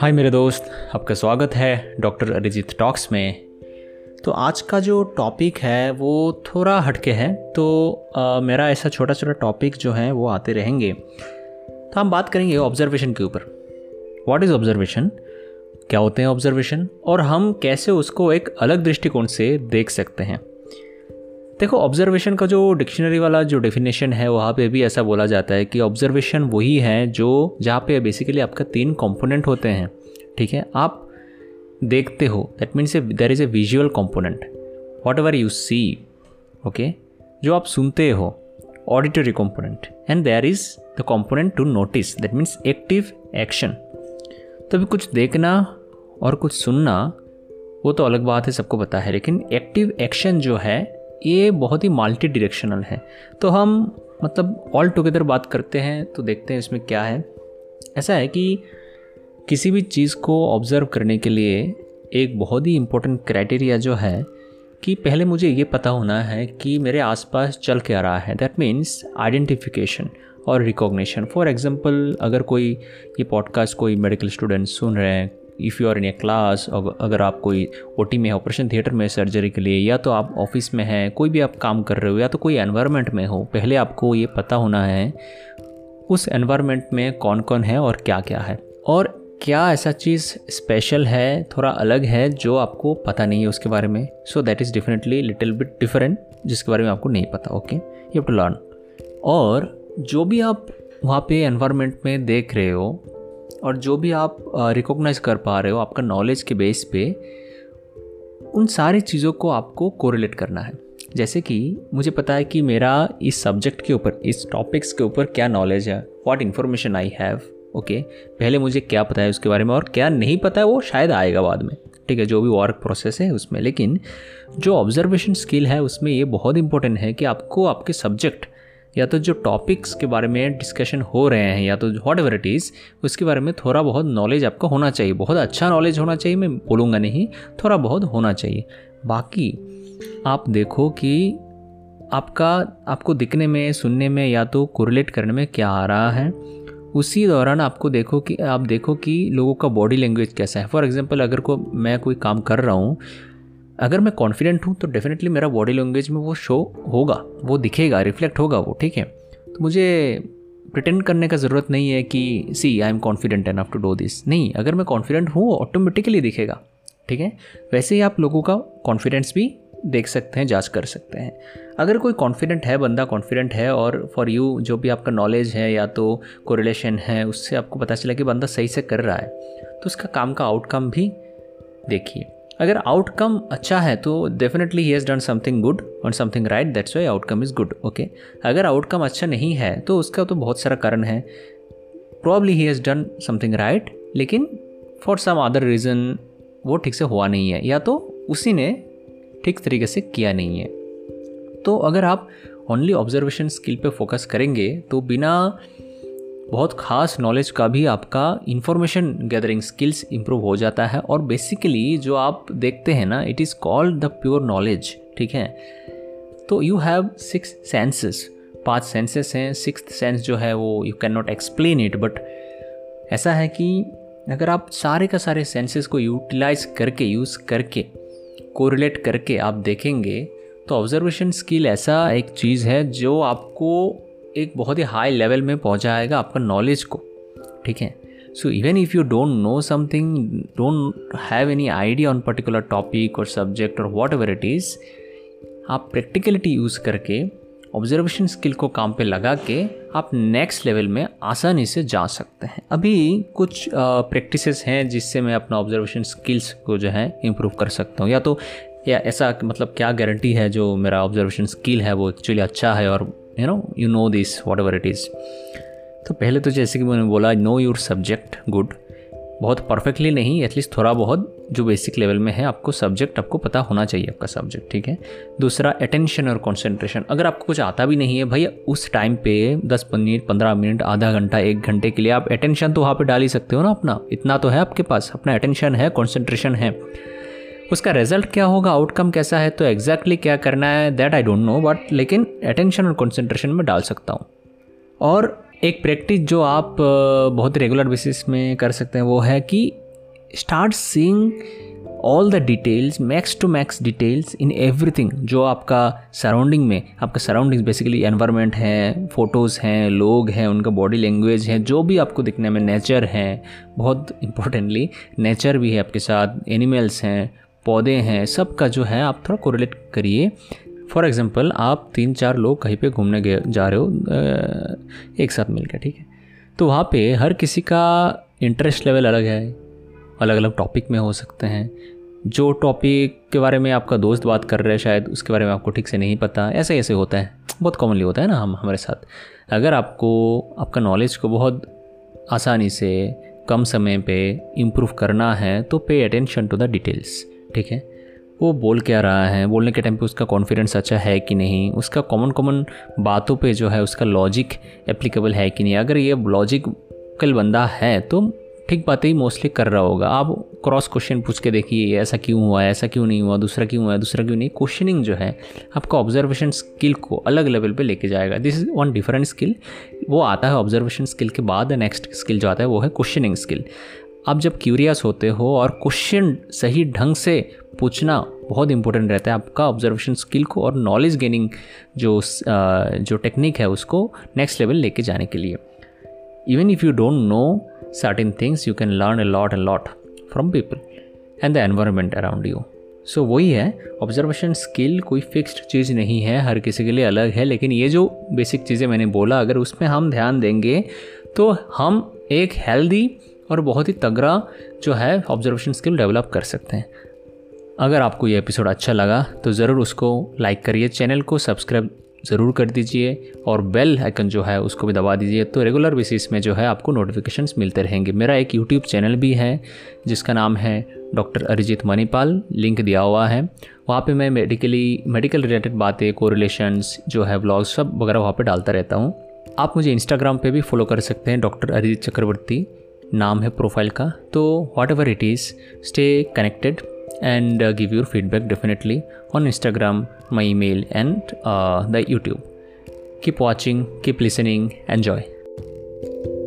हाय मेरे दोस्त आपका स्वागत है डॉक्टर अरिजीत टॉक्स में। तो आज का जो टॉपिक है वो थोड़ा हटके है तो आ, मेरा ऐसा छोटा छोटा टॉपिक जो है वो आते रहेंगे। तो हम बात करेंगे ऑब्जर्वेशन के ऊपर। व्हाट इज़ ऑब्जर्वेशन क्या होते हैं ऑब्जर्वेशन और हम कैसे उसको एक अलग दृष्टिकोण से देख सकते हैं? देखो ऑब्जर्वेशन का जो डिक्शनरी वाला जो डेफिनेशन है, वहाँ पे भी ऐसा बोला जाता है कि ऑब्जर्वेशन वही है जो, जहाँ पे बेसिकली आपका तीन कंपोनेंट होते हैं, ठीक है? आप देखते हो that means a there is a visual component whatever you see okay जो आप सुनते हो auditory component and there is the component to notice that means active action तो अभी कुछ देखना और कुछ सुनना, वो तो अलग बात है, सबको पता है, लेकिन एक्टिव एक्शन जो है ये बहुत ही मल्टी डिरेक्शनल है। तो हम मतलब ऑल टुगेदर बात करते हैं तो देखते हैं इसमें क्या है। ऐसा है कि किसी भी चीज़ को ऑब्ज़र्व करने के लिए एक बहुत ही इम्पोर्टेंट क्राइटेरिया जो है कि पहले मुझे ये पता होना है कि मेरे आसपास चल क्या रहा है। दैट मीन्स आइडेंटिफिकेशन और रिकॉग्निशन फॉर एग्जांपल अगर कोई ये पॉडकास्ट कोई मेडिकल स्टूडेंट सुन रहे हैं if you are in a class अगर आप कोई OT में है ऑपरेशन थिएटर में सर्जरी के लिए, या तो आप ऑफ़िस में हैं, कोई भी आप काम कर रहे हो, या तो कोई एनवायरनमेंट में हो, पहले आपको ये पता होना है उस एनवायरनमेंट में कौन कौन है और क्या क्या है। और क्या ऐसा चीज़ स्पेशल है, थोड़ा अलग है, जो आपको पता नहीं है उसके बारे में? So that is definitely little bit different जिसके बारे में आपको नहीं पता okay you have to learn और जो भी आप वहाँ पे एनवायरनमेंट में देख रहे हो और जो भी आप रिकॉग्नाइज कर पा रहे हो आपका नॉलेज के बेस पे, उन सारी चीज़ों को आपको कोरिलेट करना है। जैसे कि मुझे पता है कि मेरा इस सब्जेक्ट के ऊपर, इस टॉपिक्स के ऊपर क्या नॉलेज है what information I have okay पहले मुझे क्या पता है उसके बारे में और क्या नहीं पता है वो शायद आएगा बाद में, ठीक है? जो भी वर्क प्रोसेस है उसमें। लेकिन जो ऑब्जर्वेशन स्किल है उसमें ये बहुत इंपॉर्टेंट है कि आपको आपके सब्जेक्ट या तो जो टॉपिक्स के बारे में डिस्कशन हो रहे हैं, या तो वॉट एवर इट इज़ उसके बारे में थोड़ा बहुत नॉलेज आपका होना चाहिए। बहुत अच्छा नॉलेज होना चाहिए, मैं बोलूँगा नहीं, थोड़ा बहुत होना चाहिए। बाकी, आप देखो कि आपका, आपको दिखने में, सुनने में, या तो कोरिलेट करने में क्या आ रहा है। उसी दौरान आपको देखो कि, आप देखो कि लोगों का बॉडी लैंग्वेज कैसा है। फॉर एग्जांपल अगर को, मैं कोई काम कर रहा हूँ अगर मैं कॉन्फिडेंट हूँ तो डेफिनेटली मेरा बॉडी लैंग्वेज में वो शो होगा, वो दिखेगा रिफ्लेक्ट होगा वो, ठीक है? तो मुझे प्रिटेंड करने का ज़रूरत नहीं है कि see I am confident enough to do this नहीं, अगर मैं कॉन्फिडेंट हूँ ऑटोमेटिकली दिखेगा, ठीक है? वैसे ही आप लोगों का कॉन्फिडेंस भी देख सकते हैं, जाँच कर सकते हैं। अगर कोई कॉन्फिडेंट है, बंदा कॉन्फिडेंट है, और फॉर यू जो भी आपका नॉलेज है, या तो कोरिलेशन है, उससे आपको पता चला कि बंदा सही से कर रहा है तो उसका काम का आउटकम भी देखिए। अगर आउटकम अच्छा है तो definitely he has done something good और something right that's why outcome is good okay अगर आउटकम अच्छा नहीं है तो उसका तो बहुत सारा कारण है। Probably he has done something right लेकिन फॉर सम अदर रीज़न वो ठीक से हुआ नहीं है, या तो उसी ने ठीक तरीके से किया नहीं है। तो अगर आप ओनली ऑब्जर्वेशन स्किल पे फोकस करेंगे तो बिना बहुत ख़ास नॉलेज का भी आपका इंफॉर्मेशन गैदरिंग स्किल्स इंप्रूव हो जाता है और बेसिकली जो आप देखते हैं ना it is called the pure knowledge ठीक है? तो यू हैव सिक्स सेंसेस पाँच सेंसेस हैं सिक्स सेंस जो है वो you can not explain it but ऐसा है कि अगर आप सारे का सारे सेंसेस को यूटिलाइज करके यूज़ करके कोरिलेट करके आप देखेंगे तो ऑब्जर्वेशन स्किल ऐसा एक चीज़ है जो आपको एक बहुत ही हाई लेवल में पहुंचाएगा आपका नॉलेज को, ठीक है? So even if you don't know something don't have any idea on particular topic और सब्जेक्ट और वॉट एवर इट इज़ आप प्रैक्टिकलिटी यूज़ करके ऑब्जर्वेशन स्किल को काम पे लगा के आप नेक्स्ट लेवल में आसानी से जा सकते हैं। अभी कुछ प्रैक्टिसेस हैं जिससे मैं अपना ऑब्जर्वेशन स्किल्स को जो है इम्प्रूव कर सकता हूँ। या तो या ऐसा मतलब क्या गारंटी है जो मेरा ऑब्जर्वेशन स्किल है वो एक्चुअली अच्छा है और you know you know this whatever it is तो पहले तो जैसे कि मैंने बोला नो योर सब्जेक्ट गुड बहुत परफेक्टली नहीं एटलीस्ट थोड़ा बहुत जो बेसिक लेवल में है, आपको सब्जेक्ट आपको पता होना चाहिए आपका सब्जेक्ट ठीक है? दूसरा अटेंशन और कंसंट्रेशन अगर आपको कुछ आता भी नहीं है भैया उस टाइम पे दस मिनट, पंद्रह मिनट, आधा घंटा, एक घंटे के लिए आप अटेंशन तो वहाँ पे डाल ही सकते हो ना अपना. इतना तो है आपके पास. अपना अटेंशन है कॉन्सेंट्रेशन है. उसका रिज़ल्ट क्या होगा? आउटकम कैसा है? तो एग्जैक्टली exactly क्या करना है? That I don't know but लेकिन अटेंशन और कॉन्सेंट्रेशन में डाल सकता हूँ। और एक प्रैक्टिस जो आप बहुत रेगुलर बेसिस में कर सकते हैं, वो है कि start seeing all the details max to max details in everything जो आपका सराउंडिंग में, आपका सराउंडिंग्स बेसिकली एनवायरनमेंट है फ़ोटोज़ हैं, लोग हैं, उनका बॉडी लैंग्वेज है, जो भी आपको दिखने में नेचर है, बहुत इंपॉर्टेंटली नेचर भी है आपके साथ एनिमल्स हैं पौधे हैं सब का जो है, आप थोड़ा कोरिलेट करिए। फॉर एग्ज़ाम्पल आप तीन चार लोग कहीं पे घूमने गए, जा रहे हो एक साथ मिलकर ठीक है? तो वहाँ पे हर किसी का इंटरेस्ट लेवल अलग है। अलग अलग टॉपिक में हो सकते हैं। जो टॉपिक के बारे में आपका दोस्त बात कर रहे हैं, शायद उसके बारे में आपको ठीक से नहीं पता। ऐसे ऐसे होता है। बहुत कॉमनली होता है ना हम, हमारे साथ। अगर आपको, आपका नॉलेज को बहुत आसानी से, कम समय पे इम्प्रूव करना है तो pay attention to the details ठीक है? वो बोल क्या रहा है? बोलने के टाइम पे उसका कॉन्फिडेंस अच्छा है कि नहीं? उसका कॉमन कॉमन बातों पे जो है उसका लॉजिक एप्लीकेबल है कि नहीं? अगर ये लॉजिकल बंदा है तो ठीक बातें ही मोस्टली कर रहा होगा। आप क्रॉस क्वेश्चन पूछ के देखिए ऐसा क्यों हुआ, ऐसा क्यों नहीं हुआ, दूसरा क्यों हुआ, दूसरा क्यों नहीं? क्वेश्चनिंग जो है, आपका ऑब्जर्वेशन स्किल को अलग लेवल पे लेके जाएगा। This is one different skill वो आता है ऑब्जर्वेशन स्किल के बाद नेक्स्ट स्किल जो आता है, वो है क्वेश्चनिंग स्किल आप जब क्यूरियस होते हो और क्वेश्चन सही ढंग से पूछना बहुत इंपॉर्टेंट रहता है, आपका ऑब्जर्वेशन स्किल को और नॉलेज गेनिंग जो जो टेक्निक है उसको नेक्स्ट लेवल लेके जाने के लिए। Even if you don't know certain things you can learn a lot and lot from people and the environment around you so वही है ऑब्जर्वेशन स्किल कोई फिक्स्ड चीज़ नहीं है, हर किसी के लिए अलग है, लेकिन ये जो बेसिक चीज़ें मैंने बोला, अगर उसमें हम ध्यान देंगे तो हम एक हेल्दी और बहुत ही तगड़ा जो है ऑब्जर्वेशन स्किल डेवलप कर सकते हैं। अगर आपको ये एपिसोड अच्छा लगा तो ज़रूर उसको लाइक करिए चैनल को सब्सक्राइब ज़रूर कर दीजिए और बेल आइकन जो है उसको भी दबा दीजिए तो रेगुलर बेसिस में जो है आपको नोटिफिकेशंस मिलते रहेंगे। मेरा एक यूट्यूब चैनल भी है, जिसका नाम है डॉक्टर अरिजीत मणिपाल लिंक दिया हुआ है। वहाँ पे मैं मेडिकली मेडिकल रिलेटेड बातें कोरिलेशंस जो है ब्लॉग्स सब वगैरह वहाँ पर डालता रहता हूँ। आप मुझे इंस्टाग्राम पर भी फॉलो कर सकते हैं डॉक्टर अरिजीत चक्रवर्ती नाम है प्रोफ़ाइल का। तो whatever it is stay connected and give your feedback definitely on Instagram my email and the YouTube keep watching keep listening enjoy thank you